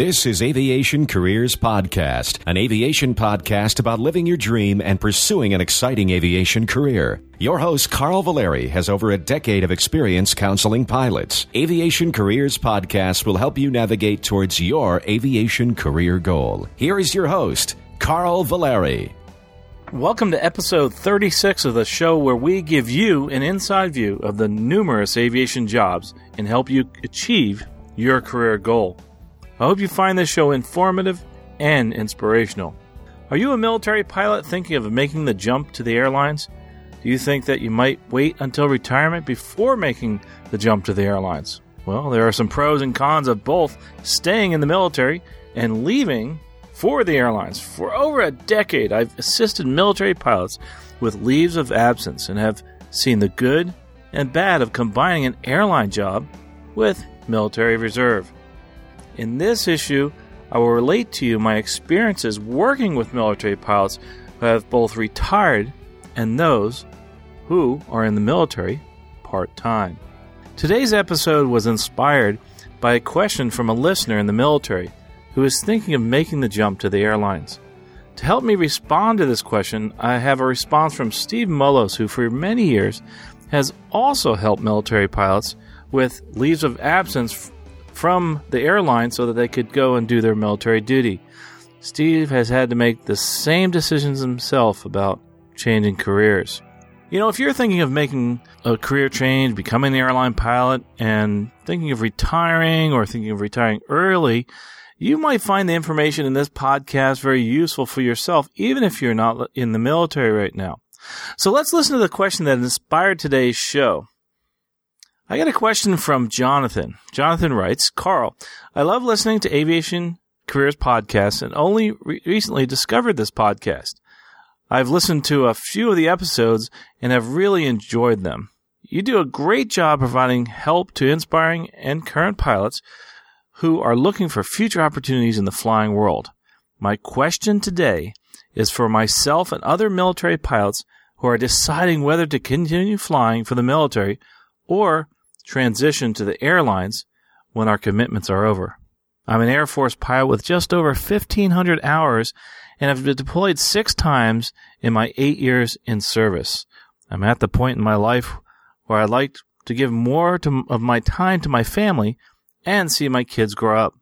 This is Aviation Careers Podcast, an aviation podcast about living your dream and pursuing an exciting aviation career. Your host, Carl Valeri, has over a decade of experience counseling pilots. Aviation Careers Podcast will help you navigate towards your aviation career goal. Here is your host, Carl Valeri. Welcome to episode 36 of the show where we give you an inside view of the numerous aviation jobs and help you achieve your career goal. I hope you find this show informative and inspirational. Are you a military pilot thinking of making the jump to the airlines? Do you think that you might wait until retirement before making the jump to the airlines? Well, there are some pros and cons of both staying in the military and leaving for the airlines. For over a decade, I've assisted military pilots with leaves of absence and have seen the good and bad of combining an airline job with military reserve. In this issue, I will relate to you my experiences working with military pilots who have both retired and those who are in the military part time. Today's episode was inspired by a question from a listener in the military who is thinking of making the jump to the airlines. To help me respond to this question, I have a response from Steve Mullos, who for many years has also helped military pilots with leaves of absence from the airline so that they could go and do their military duty. Steve has had to make the same decisions himself about changing careers. You know, if you're thinking of making a career change, becoming an airline pilot, and thinking of retiring or thinking of retiring early, you might find the information in this podcast very useful for yourself, even if you're not in the military right now. So let's listen to the question that inspired today's show. I got a question from Jonathan. Jonathan writes, Carl, I love listening to Aviation Careers podcasts and only re- recently discovered this podcast. I've listened to a few of the episodes and have really enjoyed them. You do a great job providing help to inspiring and current pilots who are looking for future opportunities in the flying world. My question today is for myself and other military pilots who are deciding whether to continue flying for the military or transition to the airlines when our commitments are over. I'm an Air Force pilot with just over 1,500 hours and have been deployed six times in my eight years in service. I'm at the point in my life where I'd like to give more to, of my time to my family and see my kids grow up.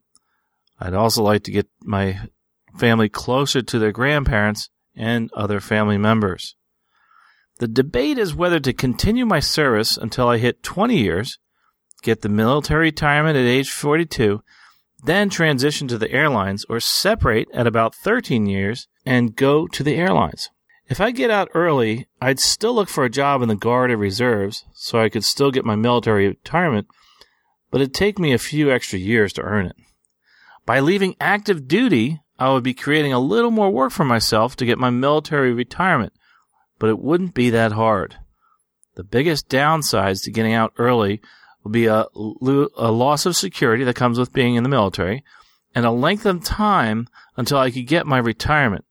I'd also like to get my family closer to their grandparents and other family members. The debate is whether to continue my service until I hit 20 years, get the military retirement at age 42, then transition to the airlines, or separate at about 13 years and go to the airlines. If I get out early, I'd still look for a job in the Guard or Reserves so I could still get my military retirement, but it'd take me a few extra years to earn it. By leaving active duty, I would be creating a little more work for myself to get my military retirement, but it wouldn't be that hard. The biggest downsides to getting out early will be a, a loss of security that comes with being in the military and a length of time until I could get my retirement.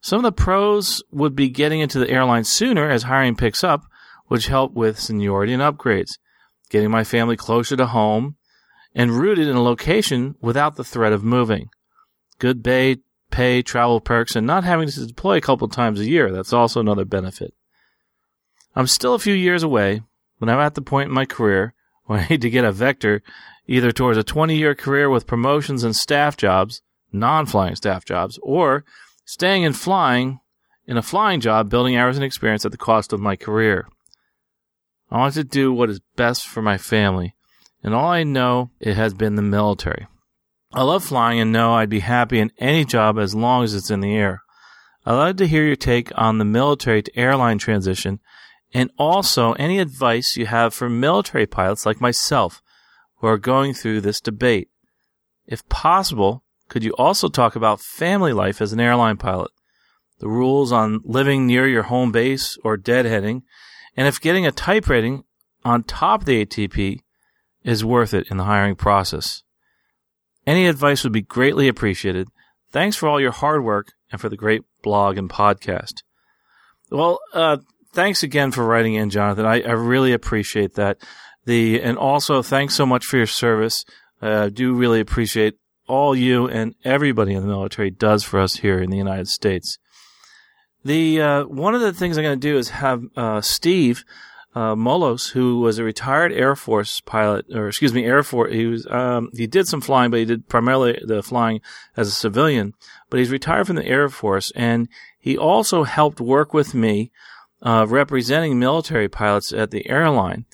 Some of the pros would be getting into the airline sooner as hiring picks up, which help with seniority and upgrades, getting my family closer to home, and rooted in a location without the threat of moving. Good pay, pay, travel perks, and not having to deploy a couple times a year. That's also another benefit. I'm still a few years away, but I'm at the point in my career where I need to get a vector either towards a 20 year career with promotions and staff jobs, non flying staff jobs, or staying and flying in a flying job, building hours and experience at the cost of my career. I want to do what is best for my family, and all I know it has been the military. I love flying and know I'd be happy in any job as long as it's in the air. I'd like to hear your take on the military to airline transition and also any advice you have for military pilots like myself who are going through this debate. If possible, could you also talk about family life as an airline pilot, the rules on living near your home base or deadheading, and if getting a type rating on top of the ATP is worth it in the hiring process? Any advice would be greatly appreciated. Thanks for all your hard work and for the great blog and podcast. Well, uh, thanks again for writing in, Jonathan. I, I, really appreciate that. The and also thanks so much for your service. Uh, I do really appreciate all you and everybody in the military does for us here in the United States. The uh, one of the things I'm going to do is have uh, Steve uh, Molos, who was a retired Air Force pilot, or excuse me, Air Force. He was um, he did some flying, but he did primarily the flying as a civilian. But he's retired from the Air Force, and he also helped work with me uh, representing military pilots at the airline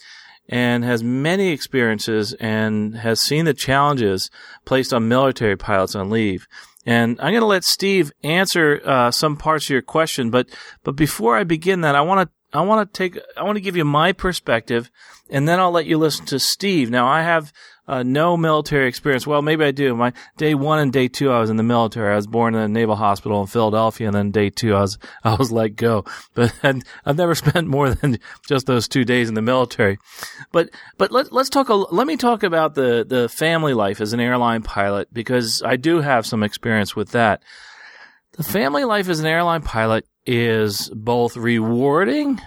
and has many experiences and has seen the challenges placed on military pilots on leave. And I'm going to let Steve answer uh, some parts of your question, but but before I begin that, I want to I want to take, I want to give you my perspective and then I'll let you listen to Steve. Now I have uh, no military experience. Well, maybe I do. My day one and day two, I was in the military. I was born in a naval hospital in Philadelphia, and then day two, I was I was let go. But I've never spent more than just those two days in the military. But but let let's talk. A, let me talk about the the family life as an airline pilot because I do have some experience with that. The family life as an airline pilot is both rewarding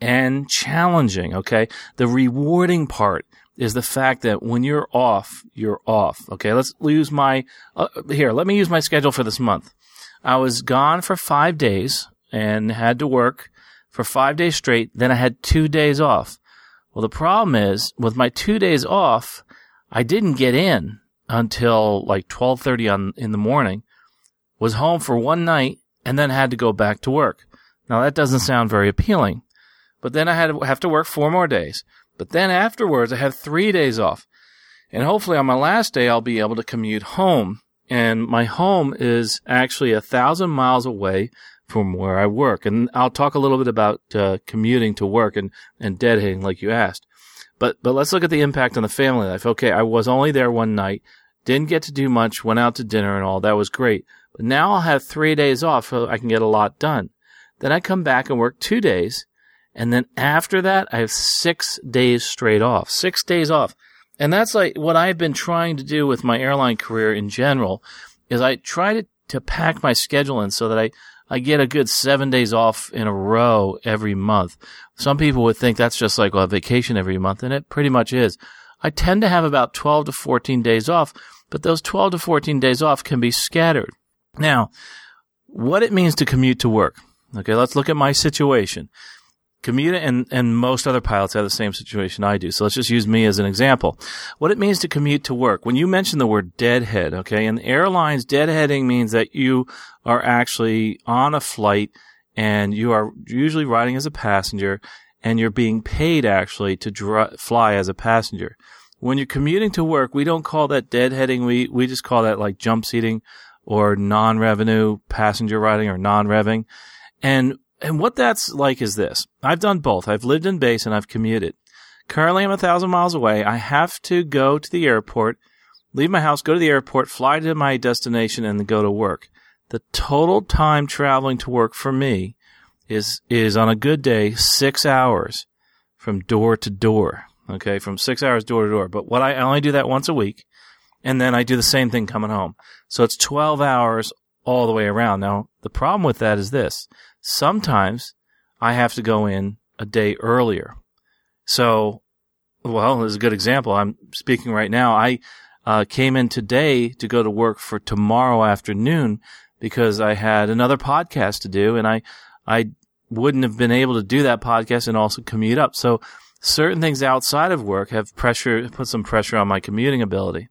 and challenging. Okay. The rewarding part is the fact that when you're off, you're off. Okay. Let's use my, uh, here, let me use my schedule for this month. I was gone for five days and had to work for five days straight. Then I had two days off. Well, the problem is with my two days off, I didn't get in until like 1230 on in the morning, was home for one night and then had to go back to work. Now that doesn't sound very appealing, but then I had to have to work four more days. But then afterwards, I had three days off. And hopefully on my last day, I'll be able to commute home. And my home is actually a thousand miles away from where I work. And I'll talk a little bit about uh, commuting to work and, and deadheading like you asked. But, but let's look at the impact on the family life. Okay. I was only there one night, didn't get to do much, went out to dinner and all. That was great. Now I'll have three days off so I can get a lot done. Then I come back and work two days. And then after that, I have six days straight off, six days off. And that's like what I've been trying to do with my airline career in general is I try to, to pack my schedule in so that I, I get a good seven days off in a row every month. Some people would think that's just like a vacation every month, and it pretty much is. I tend to have about 12 to 14 days off, but those 12 to 14 days off can be scattered. Now, what it means to commute to work. Okay, let's look at my situation. Commute and, and most other pilots have the same situation I do. So let's just use me as an example. What it means to commute to work. When you mention the word deadhead, okay, in airlines, deadheading means that you are actually on a flight and you are usually riding as a passenger and you're being paid actually to dr- fly as a passenger. When you're commuting to work, we don't call that deadheading. We, we just call that like jump seating or non-revenue passenger riding or non-revving. And, and what that's like is this. I've done both. I've lived in base and I've commuted. Currently I'm a thousand miles away. I have to go to the airport, leave my house, go to the airport, fly to my destination and then go to work. The total time traveling to work for me is, is on a good day, six hours from door to door. Okay. From six hours door to door. But what I, I only do that once a week and then I do the same thing coming home. So it's 12 hours all the way around. Now, the problem with that is this. Sometimes I have to go in a day earlier. So, well, there's a good example. I'm speaking right now. I uh, came in today to go to work for tomorrow afternoon because I had another podcast to do and I, I wouldn't have been able to do that podcast and also commute up. So certain things outside of work have pressure, put some pressure on my commuting ability.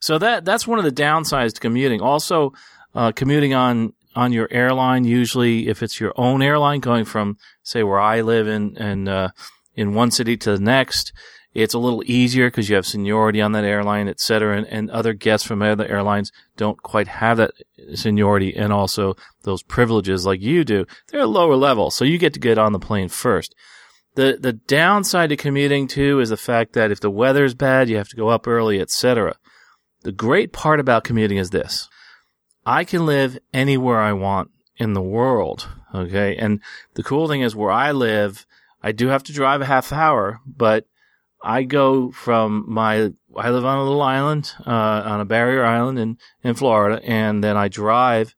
So that that's one of the downsides to commuting. Also, uh, commuting on on your airline, usually if it's your own airline, going from say where I live in and uh, in one city to the next, it's a little easier because you have seniority on that airline, et cetera, and, and other guests from other airlines don't quite have that seniority and also those privileges like you do. They're a lower level, so you get to get on the plane first. The the downside to commuting too is the fact that if the weather's bad, you have to go up early, et cetera. The great part about commuting is this. I can live anywhere I want in the world. Okay. And the cool thing is where I live, I do have to drive a half hour, but I go from my, I live on a little island, uh, on a barrier island in, in Florida, and then I drive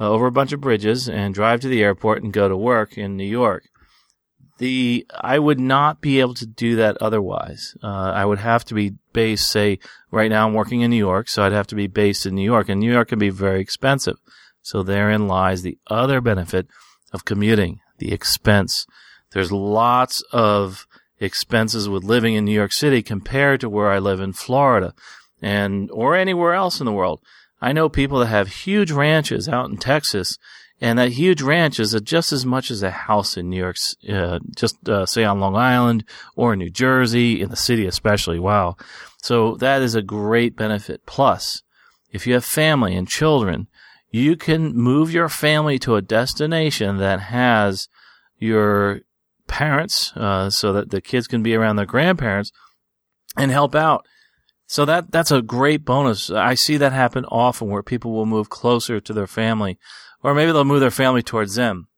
uh, over a bunch of bridges and drive to the airport and go to work in New York. The I would not be able to do that otherwise. Uh, I would have to be based, say, right now I'm working in New York, so I'd have to be based in New York, and New York can be very expensive. So therein lies the other benefit of commuting, the expense. There's lots of expenses with living in New York City compared to where I live in Florida and or anywhere else in the world. I know people that have huge ranches out in Texas and that huge ranch is just as much as a house in New York, uh, just uh, say on Long Island or in New Jersey, in the city especially. Wow. So that is a great benefit. Plus, if you have family and children, you can move your family to a destination that has your parents, uh, so that the kids can be around their grandparents and help out. So that that's a great bonus. I see that happen often where people will move closer to their family or maybe they'll move their family towards them.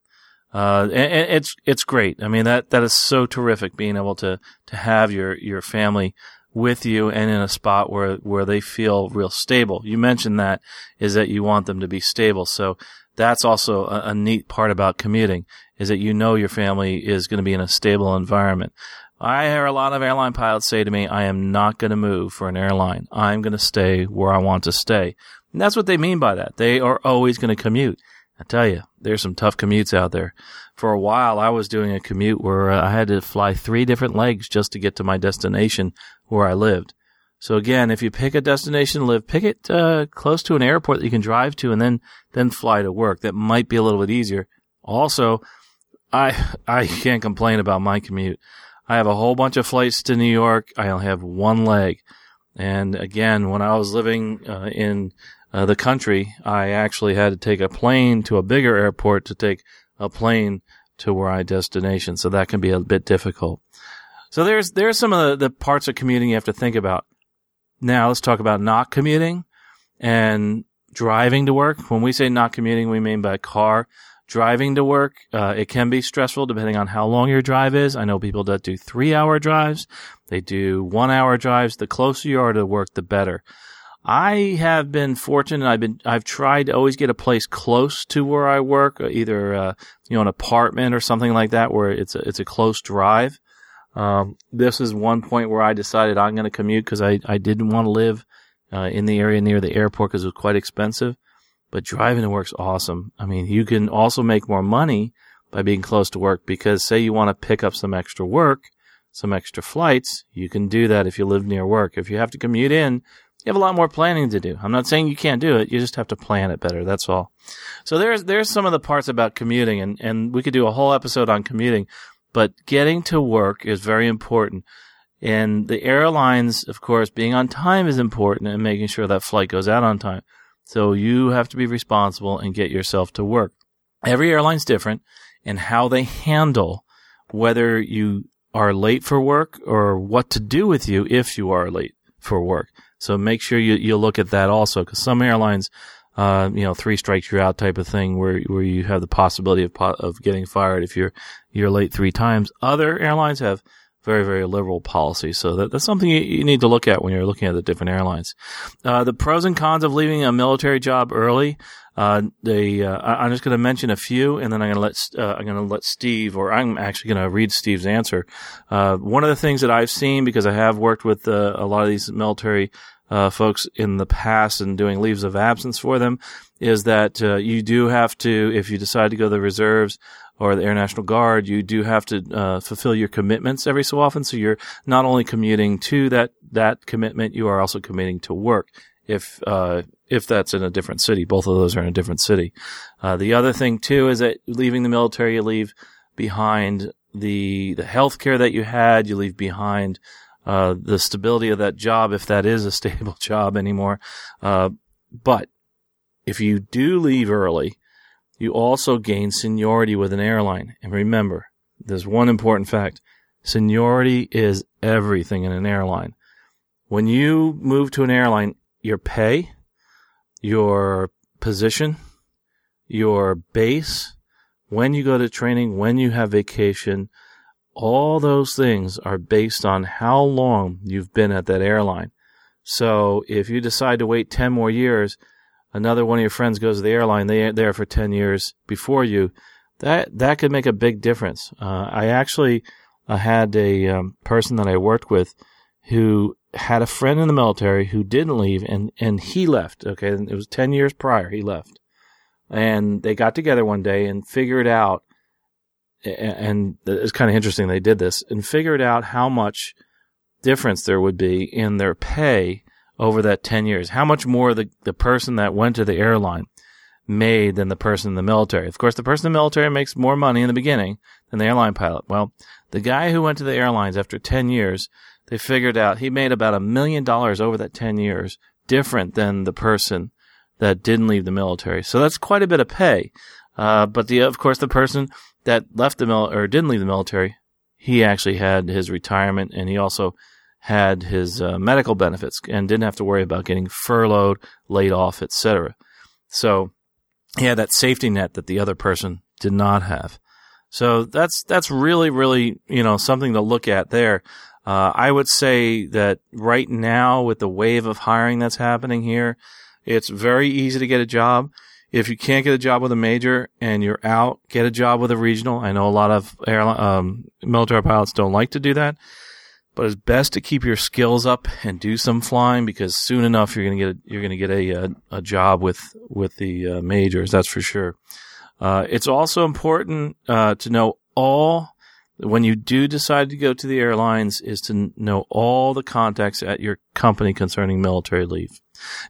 Uh, and, it's it's great. I mean that that is so terrific being able to to have your your family with you and in a spot where where they feel real stable. You mentioned that is that you want them to be stable. So that's also a, a neat part about commuting is that you know your family is going to be in a stable environment. I hear a lot of airline pilots say to me, I am not going to move for an airline. I'm going to stay where I want to stay. And that's what they mean by that. They are always going to commute. I tell you, there's some tough commutes out there. For a while, I was doing a commute where uh, I had to fly three different legs just to get to my destination where I lived. So again, if you pick a destination to live, pick it uh, close to an airport that you can drive to, and then then fly to work. That might be a little bit easier. Also, I I can't complain about my commute. I have a whole bunch of flights to New York. I only have one leg, and again, when I was living uh, in uh, the country, I actually had to take a plane to a bigger airport to take a plane to where I destination. So that can be a bit difficult. So there's, there's some of the, the parts of commuting you have to think about. Now let's talk about not commuting and driving to work. When we say not commuting, we mean by car. Driving to work, uh, it can be stressful depending on how long your drive is. I know people that do three hour drives. They do one hour drives. The closer you are to work, the better. I have been fortunate. I've been I've tried to always get a place close to where I work, uh, either uh, you know an apartment or something like that, where it's a, it's a close drive. Um, this is one point where I decided I'm going to commute because I I didn't want to live uh, in the area near the airport because it was quite expensive. But driving to work's awesome. I mean, you can also make more money by being close to work because say you want to pick up some extra work, some extra flights, you can do that if you live near work. If you have to commute in you have a lot more planning to do. I'm not saying you can't do it. You just have to plan it better. That's all. So there's, there's some of the parts about commuting and, and we could do a whole episode on commuting, but getting to work is very important. And the airlines, of course, being on time is important and making sure that flight goes out on time. So you have to be responsible and get yourself to work. Every airline's different in how they handle whether you are late for work or what to do with you if you are late for work. So make sure you, you look at that also, because some airlines, uh, you know, three strikes you're out type of thing where, where you have the possibility of, of getting fired if you're, you're late three times. Other airlines have very, very liberal policy. So that, that's something you, you, need to look at when you're looking at the different airlines. Uh, the pros and cons of leaving a military job early. Uh, they, uh, I'm just going to mention a few, and then I'm going to let uh, I'm going to let Steve, or I'm actually going to read Steve's answer. Uh, one of the things that I've seen because I have worked with uh, a lot of these military uh, folks in the past and doing leaves of absence for them is that you do have to, if you decide to go to the reserves or the Air National Guard, you do have to fulfill your commitments every so often. So you're not only commuting to that that commitment, you are also committing to work if uh, if that's in a different city. Both of those are in a different city. Uh, the other thing too is that leaving the military, you leave behind the the health care that you had. You leave behind uh, the stability of that job, if that is a stable job anymore. Uh, but if you do leave early, you also gain seniority with an airline. And remember, there's one important fact: seniority is everything in an airline. When you move to an airline, your pay, your position, your base, when you go to training, when you have vacation, all those things are based on how long you've been at that airline. So if you decide to wait 10 more years, another one of your friends goes to the airline, they are there for 10 years before you, that that could make a big difference. Uh, I actually uh, had a um, person that I worked with who had a friend in the military who didn't leave, and and he left. Okay, it was ten years prior he left, and they got together one day and figured out, and it's kind of interesting they did this and figured out how much difference there would be in their pay over that 10 years. How much more the, the person that went to the airline made than the person in the military. Of course, the person in the military makes more money in the beginning than the airline pilot. Well, the guy who went to the airlines after 10 years, they figured out he made about a million dollars over that 10 years different than the person that didn't leave the military. So that's quite a bit of pay. Uh, but the, of course, the person that left the mil- or didn't leave the military, he actually had his retirement and he also had his uh, medical benefits and didn't have to worry about getting furloughed, laid off, etc. So he had that safety net that the other person did not have. So that's that's really really you know something to look at there. Uh, I would say that right now with the wave of hiring that's happening here, it's very easy to get a job. If you can't get a job with a major and you're out, get a job with a regional. I know a lot of airline, um, military pilots don't like to do that, but it's best to keep your skills up and do some flying because soon enough you're going to get a, you're to get a, a, a job with with the uh, majors. That's for sure. Uh, it's also important uh, to know all when you do decide to go to the airlines is to know all the contacts at your company concerning military leave,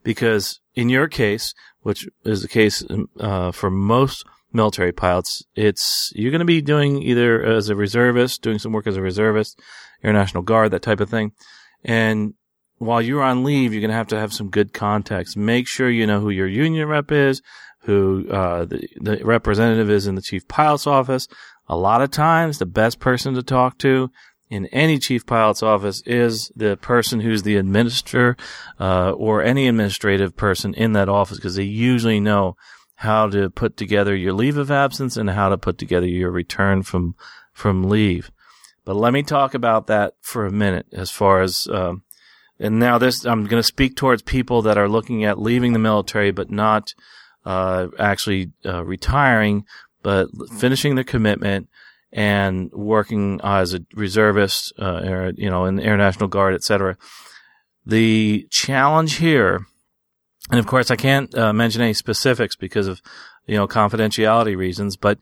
because in your case, which is the case uh, for most military pilots, it's you're going to be doing either as a reservist, doing some work as a reservist, Air National Guard, that type of thing, and while you're on leave, you're going to have to have some good contacts. Make sure you know who your union rep is, who uh, the, the representative is in the chief pilot's office. A lot of times, the best person to talk to in any chief pilot's office is the person who's the administrator uh, or any administrative person in that office because they usually know how to put together your leave of absence and how to put together your return from from leave. But let me talk about that for a minute as far as um, and now this I'm going to speak towards people that are looking at leaving the military but not uh, actually uh, retiring, but finishing their commitment and working as a reservist, uh, or, you know, in the Air National Guard, etc. The challenge here, and of course, I can't uh, mention any specifics because of you know confidentiality reasons, but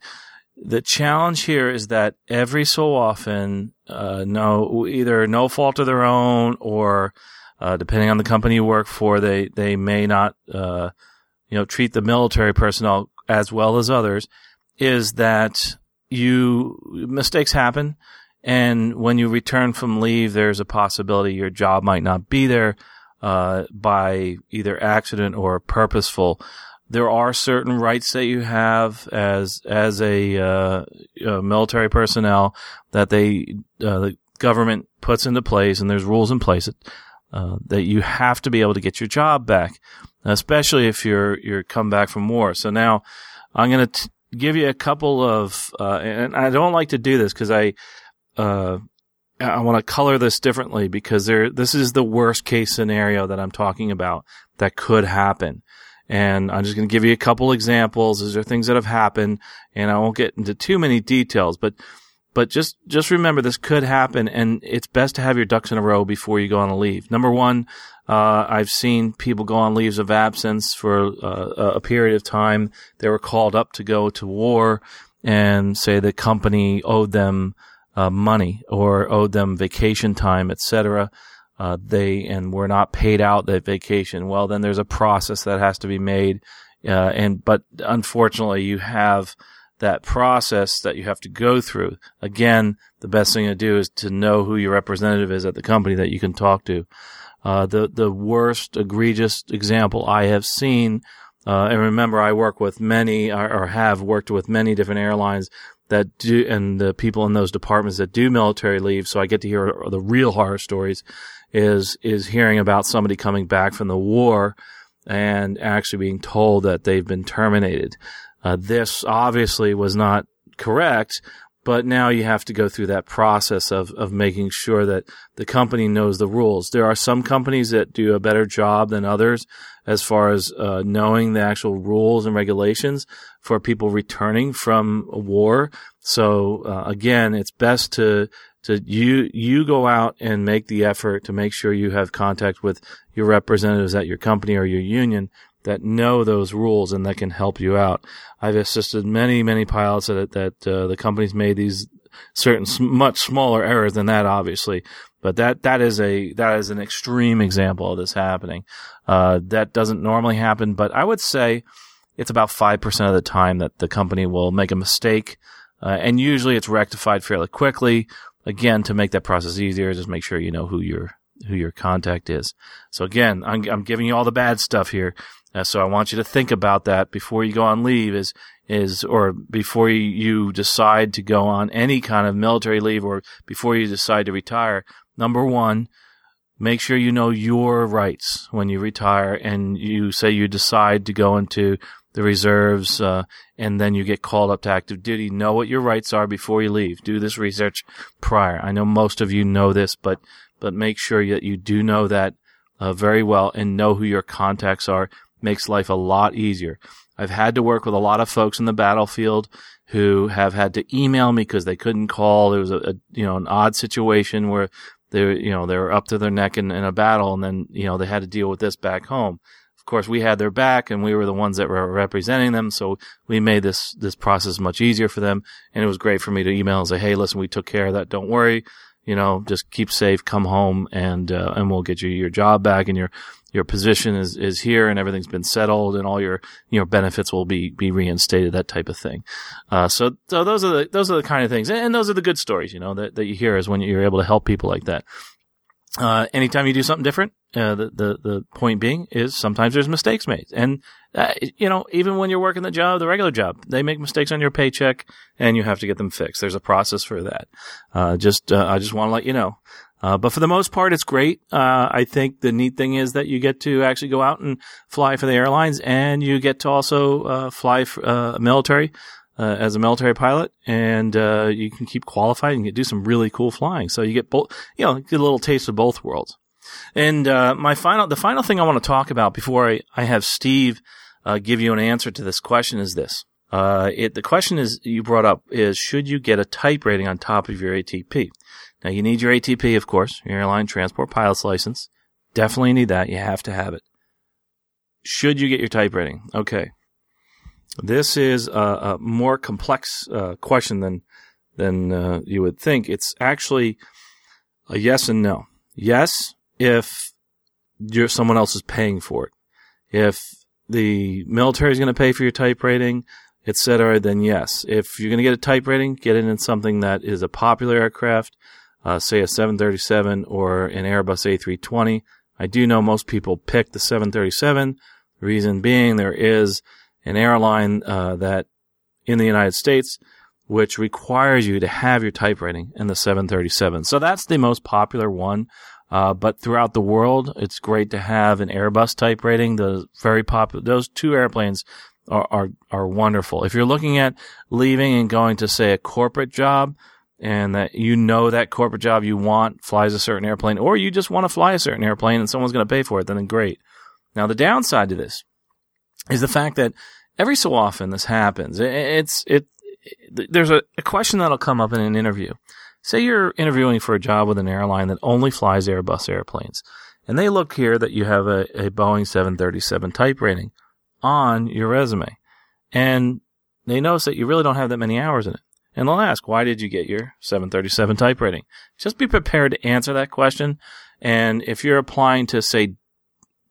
the challenge here is that every so often, uh, no, either no fault of their own or uh, depending on the company you work for, they they may not uh, you know, treat the military personnel as well as others is that you mistakes happen. And when you return from leave, there's a possibility your job might not be there, uh, by either accident or purposeful. There are certain rights that you have as, as a, uh, military personnel that they, uh, the government puts into place and there's rules in place that, uh, that you have to be able to get your job back especially if you're you're come back from war. So now I'm going to give you a couple of, uh, and I don't like to do this because I. Uh, I want to color this differently because there, this is the worst case scenario that I'm talking about that could happen. And I'm just going to give you a couple examples. These are things that have happened and I won't get into too many details, but, but just, just remember this could happen and it's best to have your ducks in a row before you go on a leave. Number one, uh, I've seen people go on leaves of absence for uh, a period of time. They were called up to go to war and say the company owed them uh, money or owed them vacation time, etc. Uh, they and were not paid out that vacation. Well, then there's a process that has to be made, uh, and but unfortunately, you have that process that you have to go through. Again, the best thing to do is to know who your representative is at the company that you can talk to. Uh, the the worst egregious example I have seen. Uh, and remember, I work with many, or, or, have worked with many different airlines that do, and the people in those departments that do military leave. So I get to hear the real horror stories. Is is hearing about somebody coming back from the war and actually being told that they've been terminated. Uh, this obviously was not correct, but now you have to go through that process of, of making sure that the company knows the rules. There are some companies that do a better job than others as far as uh, knowing the actual rules and regulations for people returning from a war. So uh, again, it's best to to you you go out and make the effort to make sure you have contact with your representatives at your company or your union that know those rules and that can help you out. I've assisted many, many pilots that, that uh, the company's made these certain much smaller errors than that, obviously. But that, that is a, that is an extreme example of this happening. Uh, that doesn't normally happen, but I would say it's about 5% of the time that the company will make a mistake. Uh, and usually it's rectified fairly quickly. Again, to make that process easier, just make sure you know who your, who your contact is. So again, I'm, I'm giving you all the bad stuff here. Uh, so I want you to think about that before you go on leave is, is, or before you decide to go on any kind of military leave or before you decide to retire. Number one, make sure you know your rights when you retire and you say you decide to go into the reserves, uh, and then you get called up to active duty. Know what your rights are before you leave. Do this research prior. I know most of you know this, but, but make sure that you do know that uh, very well and know who your contacts are makes life a lot easier. I've had to work with a lot of folks in the battlefield who have had to email me because they couldn't call. There was a, a, you know, an odd situation where they, you know, they were up to their neck in, in a battle and then, you know, they had to deal with this back home. Of course, we had their back and we were the ones that were representing them. So we made this, this process much easier for them. And it was great for me to email and say, Hey, listen, we took care of that. Don't worry. You know, just keep safe, come home and, uh, and we'll get you your job back and your, your position is, is here and everything's been settled and all your, you know, benefits will be, be reinstated, that type of thing. Uh, so, so those are the, those are the kind of things. And those are the good stories, you know, that, that you hear is when you're able to help people like that. Uh, anytime you do something different, uh, the, the, the point being is sometimes there's mistakes made. And, uh, you know, even when you're working the job, the regular job, they make mistakes on your paycheck and you have to get them fixed. There's a process for that. Uh, just, uh, I just want to let you know. Uh, but for the most part, it's great. Uh, I think the neat thing is that you get to actually go out and fly for the airlines and you get to also, uh, fly for, uh, military, uh, as a military pilot and, uh, you can keep qualified and do some really cool flying. So you get both, you know, get a little taste of both worlds. And, my final, the final thing I want to talk about before I, I have Steve, give you an answer to this question is this. it, the question is you brought up is should you get a type rating on top of your ATP? Now you need your ATP, of course, your airline transport pilot's license. Definitely need that. You have to have it. Should you get your type rating? Okay. This is a, a more complex uh, question than than uh, you would think. It's actually a yes and no. Yes, if you're someone else is paying for it. If the military is going to pay for your type rating, etc., then yes. If you're going to get a type rating, get it in something that is a popular aircraft uh, say a 737 or an Airbus A320. I do know most people pick the 737. The reason being there is an airline uh, that in the United States which requires you to have your type rating in the 737. So that's the most popular one. Uh, but throughout the world, it's great to have an Airbus type rating. The very popular, those two airplanes are, are, are wonderful. If you're looking at leaving and going to say a corporate job, and that you know that corporate job you want flies a certain airplane, or you just want to fly a certain airplane and someone's going to pay for it, then great. Now, the downside to this is the fact that every so often this happens. It's, it, there's a, a question that'll come up in an interview. Say you're interviewing for a job with an airline that only flies Airbus airplanes, and they look here that you have a, a Boeing 737 type rating on your resume, and they notice that you really don't have that many hours in it. And they'll ask, why did you get your 737 type rating? Just be prepared to answer that question. And if you're applying to, say,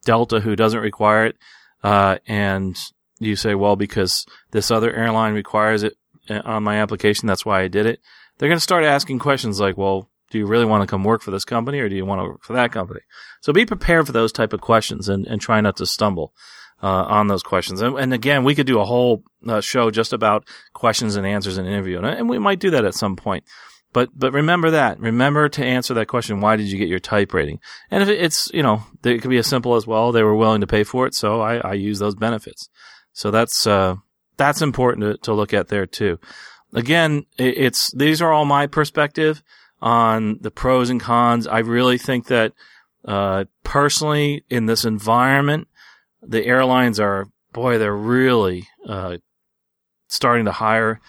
Delta, who doesn't require it, uh, and you say, well, because this other airline requires it uh, on my application, that's why I did it. They're going to start asking questions like, well, do you really want to come work for this company or do you want to work for that company? So be prepared for those type of questions and, and try not to stumble uh, on those questions. And, and, again, we could do a whole uh, show just about questions and answers in an interview, and, and we might do that at some point. But but remember that. Remember to answer that question. Why did you get your type rating? And if it's you know it could be as simple as well. They were willing to pay for it, so I, I use those benefits. So that's uh, that's important to, to look at there too. again, it's these are all my perspective on the pros and cons. I really think that uh, personally, in this environment, the airlines are boy, they're really uh, starting to hire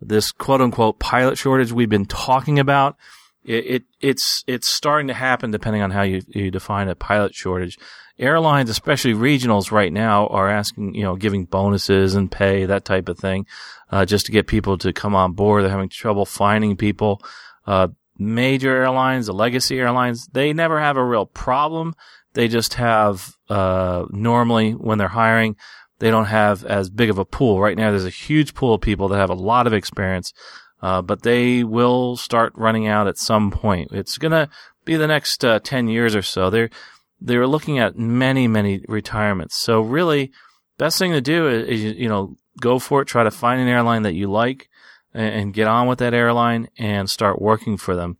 this quote unquote pilot shortage we've been talking about. It, it, it's it's starting to happen depending on how you, you define a pilot shortage. Airlines, especially regionals, right now are asking you know giving bonuses and pay that type of thing, uh, just to get people to come on board. They're having trouble finding people. Uh, major airlines, the legacy airlines, they never have a real problem. They just have uh, normally when they're hiring, they don't have as big of a pool. Right now, there's a huge pool of people that have a lot of experience, uh, but they will start running out at some point. It's to be the next uh, 10 years or so. They're, they're looking at many, many retirements. So really, best thing to do is, is you know, go for it. Try to find an airline that you like and, get on with that airline and start working for them.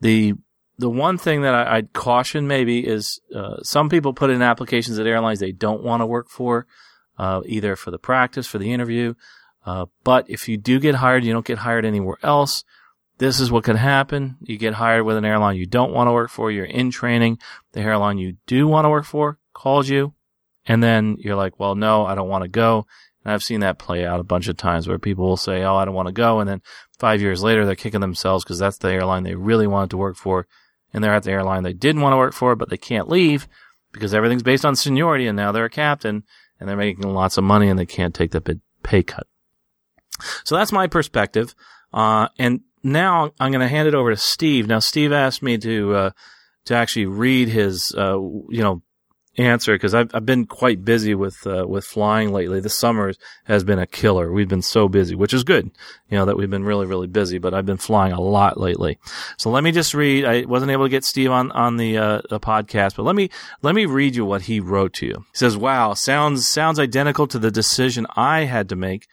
The the one thing that I, would caution maybe is uh, some people put in applications at airlines they don't want to work for uh, either for the practice, for the interview. Uh, but if you do get hired, you don't get hired anywhere else. This is what can happen. You get hired with an airline you don't want to work for. You're in training. The airline you do want to work for calls you. And then you're like, well, no, I don't want to go. I've seen that play out a bunch of times where people will say, oh, I don't want to go. And then five years later, they're kicking themselves because that's the airline they really wanted to work for. And they're at the airline they didn't want to work for, but they can't leave because everything's based on seniority. And now they're a captain and they're making lots of money and they can't take that big pay cut. So that's my perspective. Uh, and now I'm going to hand it over to Steve. Now, Steve asked me to, uh, to actually read his, uh, you know, answer because I've, I've been quite busy with uh, with flying lately. The summer has been a killer. We've been so busy, which is good, you know, that we've been really really busy. But I've been flying a lot lately. So let me just read. I wasn't able to get Steve on on the uh, the podcast, but let me let me read you what he wrote to you. He says, "Wow, sounds sounds identical to the decision I had to make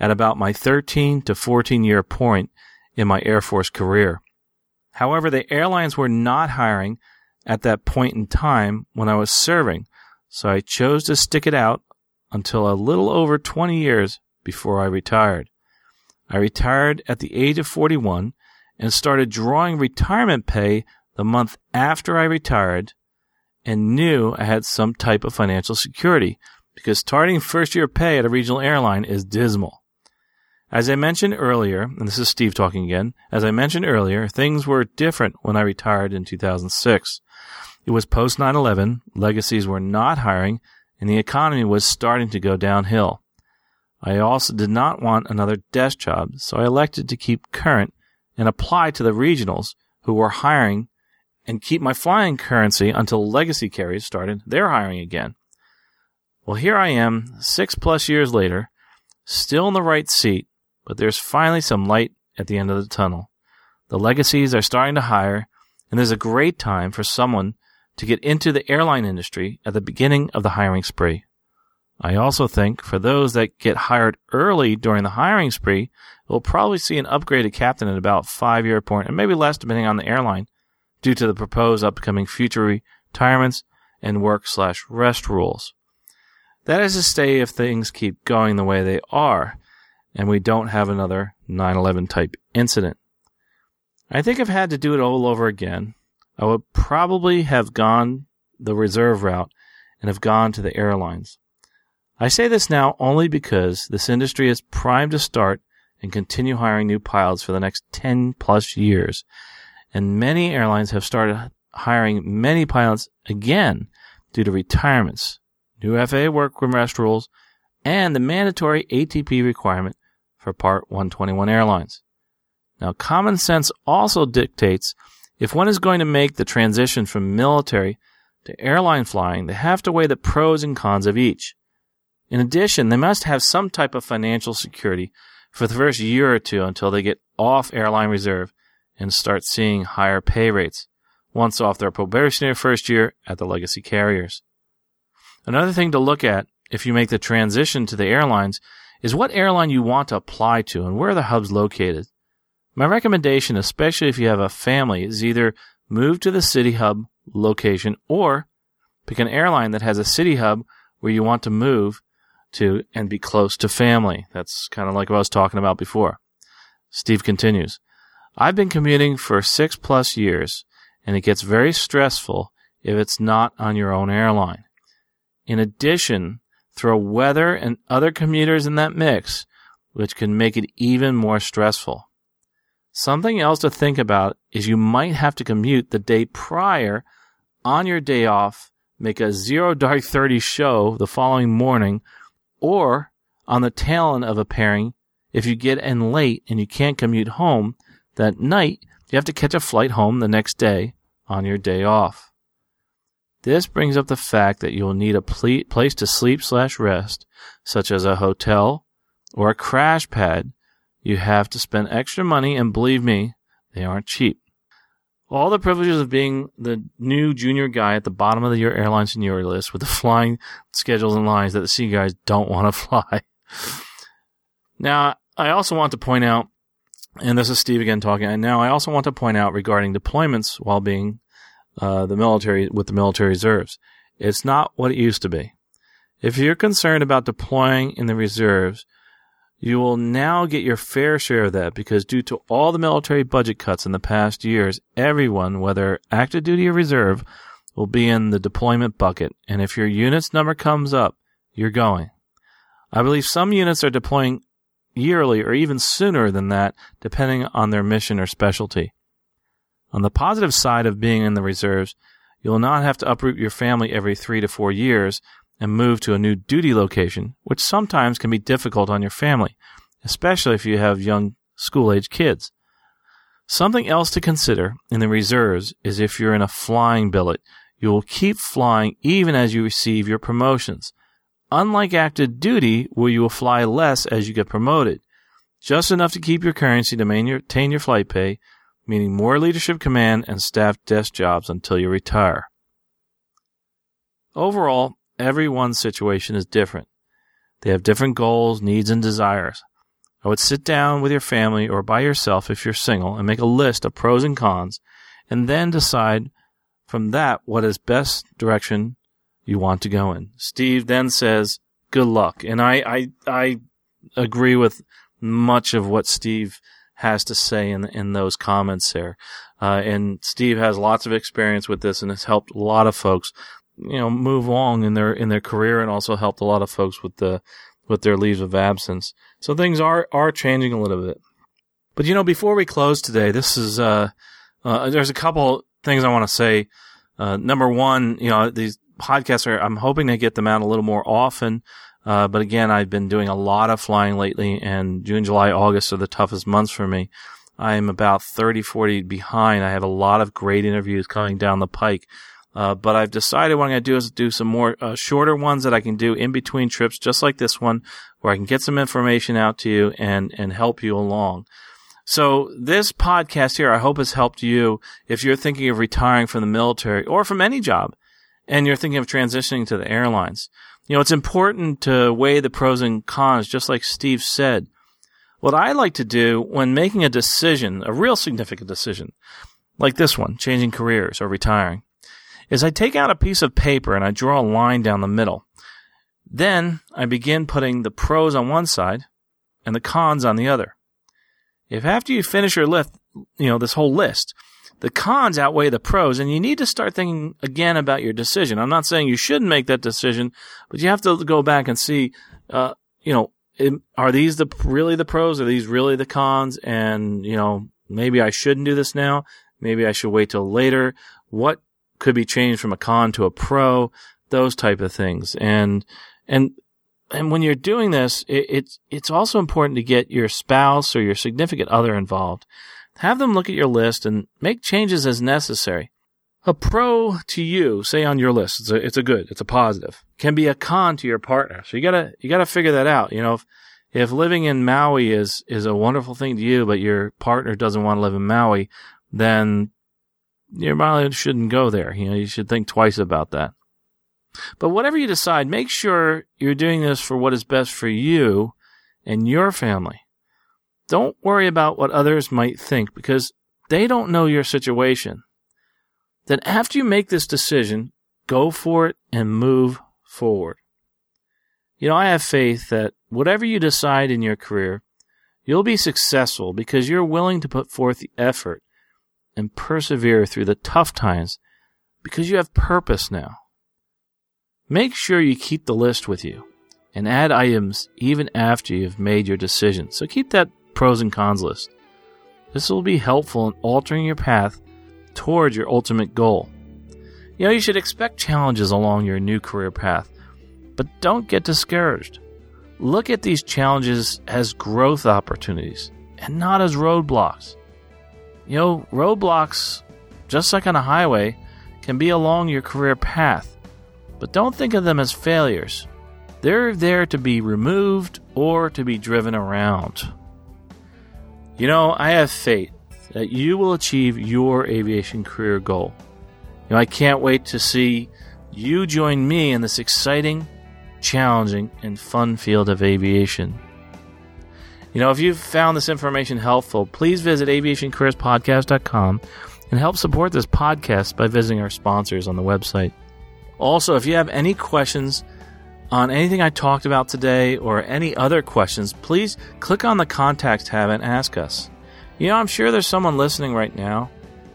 at about my 13 to 14 year point in my Air Force career. However, the airlines were not hiring." At that point in time when I was serving, so I chose to stick it out until a little over 20 years before I retired. I retired at the age of 41 and started drawing retirement pay the month after I retired and knew I had some type of financial security because starting first year pay at a regional airline is dismal. As I mentioned earlier, and this is Steve talking again, as I mentioned earlier, things were different when I retired in 2006. It was post 9 11, legacies were not hiring, and the economy was starting to go downhill. I also did not want another desk job, so I elected to keep current and apply to the regionals who were hiring and keep my flying currency until legacy carriers started their hiring again. Well, here I am, six plus years later, still in the right seat, but there's finally some light at the end of the tunnel. The legacies are starting to hire, and there's a great time for someone to get into the airline industry at the beginning of the hiring spree. I also think for those that get hired early during the hiring spree, we'll probably see an upgraded captain at about five year point, and maybe less depending on the airline, due to the proposed upcoming future retirements and work slash rest rules. That is to say, if things keep going the way they are, and we don't have another 9/11 type incident. I think I've had to do it all over again, I would probably have gone the reserve route and have gone to the airlines. I say this now only because this industry is primed to start and continue hiring new pilots for the next 10 plus years. And many airlines have started hiring many pilots again due to retirements, new FAA work rest rules, and the mandatory ATP requirement for Part 121 airlines. Now, common sense also dictates if one is going to make the transition from military to airline flying, they have to weigh the pros and cons of each. In addition, they must have some type of financial security for the first year or two until they get off airline reserve and start seeing higher pay rates once off their probationary first year at the legacy carriers. Another thing to look at if you make the transition to the airlines is what airline you want to apply to and where are the hub's located. My recommendation, especially if you have a family, is either move to the city hub location or pick an airline that has a city hub where you want to move to and be close to family. That's kind of like what I was talking about before. Steve continues, I've been commuting for six plus years, and it gets very stressful if it's not on your own airline. In addition, throw weather and other commuters in that mix, which can make it even more stressful. Something else to think about is you might have to commute the day prior on your day off, make a zero dark 30 show the following morning, or on the tail end of a pairing, if you get in late and you can't commute home that night, you have to catch a flight home the next day on your day off. This brings up the fact that you will need a ple- place to sleep slash rest, such as a hotel or a crash pad. You have to spend extra money, and believe me, they aren't cheap. All the privileges of being the new junior guy at the bottom of your airline seniority list with the flying schedules and lines that the sea guys don't want to fly. now, I also want to point out, and this is Steve again talking, and now I also want to point out regarding deployments while being uh, the military with the military reserves. It's not what it used to be. If you're concerned about deploying in the reserves, you will now get your fair share of that because due to all the military budget cuts in the past years, everyone, whether active duty or reserve, will be in the deployment bucket. And if your unit's number comes up, you're going. I believe some units are deploying yearly or even sooner than that, depending on their mission or specialty. On the positive side of being in the reserves, you will not have to uproot your family every three to four years and move to a new duty location, which sometimes can be difficult on your family, especially if you have young school age kids. Something else to consider in the reserves is if you're in a flying billet, you will keep flying even as you receive your promotions. Unlike active duty, where you will fly less as you get promoted, just enough to keep your currency to maintain your flight pay, meaning more leadership command and staff desk jobs until you retire. Overall, everyone's situation is different. They have different goals, needs, and desires. I would sit down with your family or by yourself if you're single and make a list of pros and cons and then decide from that what is best direction you want to go in. Steve then says, good luck. And I, I, I agree with much of what Steve has to say in, in those comments there. Uh, and Steve has lots of experience with this and has helped a lot of folks you know move along in their in their career and also helped a lot of folks with the with their leaves of absence. So things are are changing a little bit. But you know, before we close today, this is uh, uh there's a couple things I want to say. Uh, number one, you know, these podcasts are I'm hoping to get them out a little more often. Uh, but again, I've been doing a lot of flying lately, and June, July, August are the toughest months for me. I'm about 30, 40 behind. I have a lot of great interviews coming down the pike. Uh, but I've decided what I'm going to do is do some more uh, shorter ones that I can do in between trips, just like this one, where I can get some information out to you and and help you along. So this podcast here, I hope has helped you if you're thinking of retiring from the military or from any job, and you're thinking of transitioning to the airlines. You know, it's important to weigh the pros and cons, just like Steve said. What I like to do when making a decision, a real significant decision, like this one, changing careers or retiring, is I take out a piece of paper and I draw a line down the middle. Then I begin putting the pros on one side and the cons on the other. If after you finish your list, you know, this whole list, the cons outweigh the pros and you need to start thinking again about your decision. I'm not saying you shouldn't make that decision, but you have to go back and see, uh, you know, are these the really the pros? Are these really the cons? And, you know, maybe I shouldn't do this now. Maybe I should wait till later. What could be changed from a con to a pro, those type of things. And, and, and when you're doing this, it, it's, it's also important to get your spouse or your significant other involved. Have them look at your list and make changes as necessary. A pro to you, say on your list, it's a, it's a good, it's a positive, can be a con to your partner. So you gotta, you gotta figure that out. You know, if, if living in Maui is, is a wonderful thing to you, but your partner doesn't want to live in Maui, then you probably shouldn't go there. You know, you should think twice about that. But whatever you decide, make sure you're doing this for what is best for you and your family. Don't worry about what others might think because they don't know your situation. Then after you make this decision, go for it and move forward. You know, I have faith that whatever you decide in your career, You'll be successful because you're willing to put forth the effort and persevere through the tough times because you have purpose now. Make sure you keep the list with you and add items even after you've made your decision. So keep that pros and cons list. This will be helpful in altering your path towards your ultimate goal. You know, you should expect challenges along your new career path, but don't get discouraged. Look at these challenges as growth opportunities and not as roadblocks. You know, roadblocks, just like on a highway, can be along your career path, but don't think of them as failures. They're there to be removed or to be driven around. You know, I have faith that you will achieve your aviation career goal. You know, I can't wait to see you join me in this exciting, challenging, and fun field of aviation. You know, if you've found this information helpful, please visit aviationcareerspodcast.com and help support this podcast by visiting our sponsors on the website. Also, if you have any questions on anything I talked about today or any other questions, please click on the contact tab and ask us. You know, I'm sure there's someone listening right now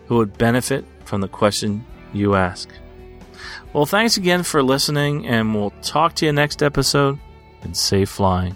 who would benefit from the question you ask. Well, thanks again for listening, and we'll talk to you next episode. And safe flying.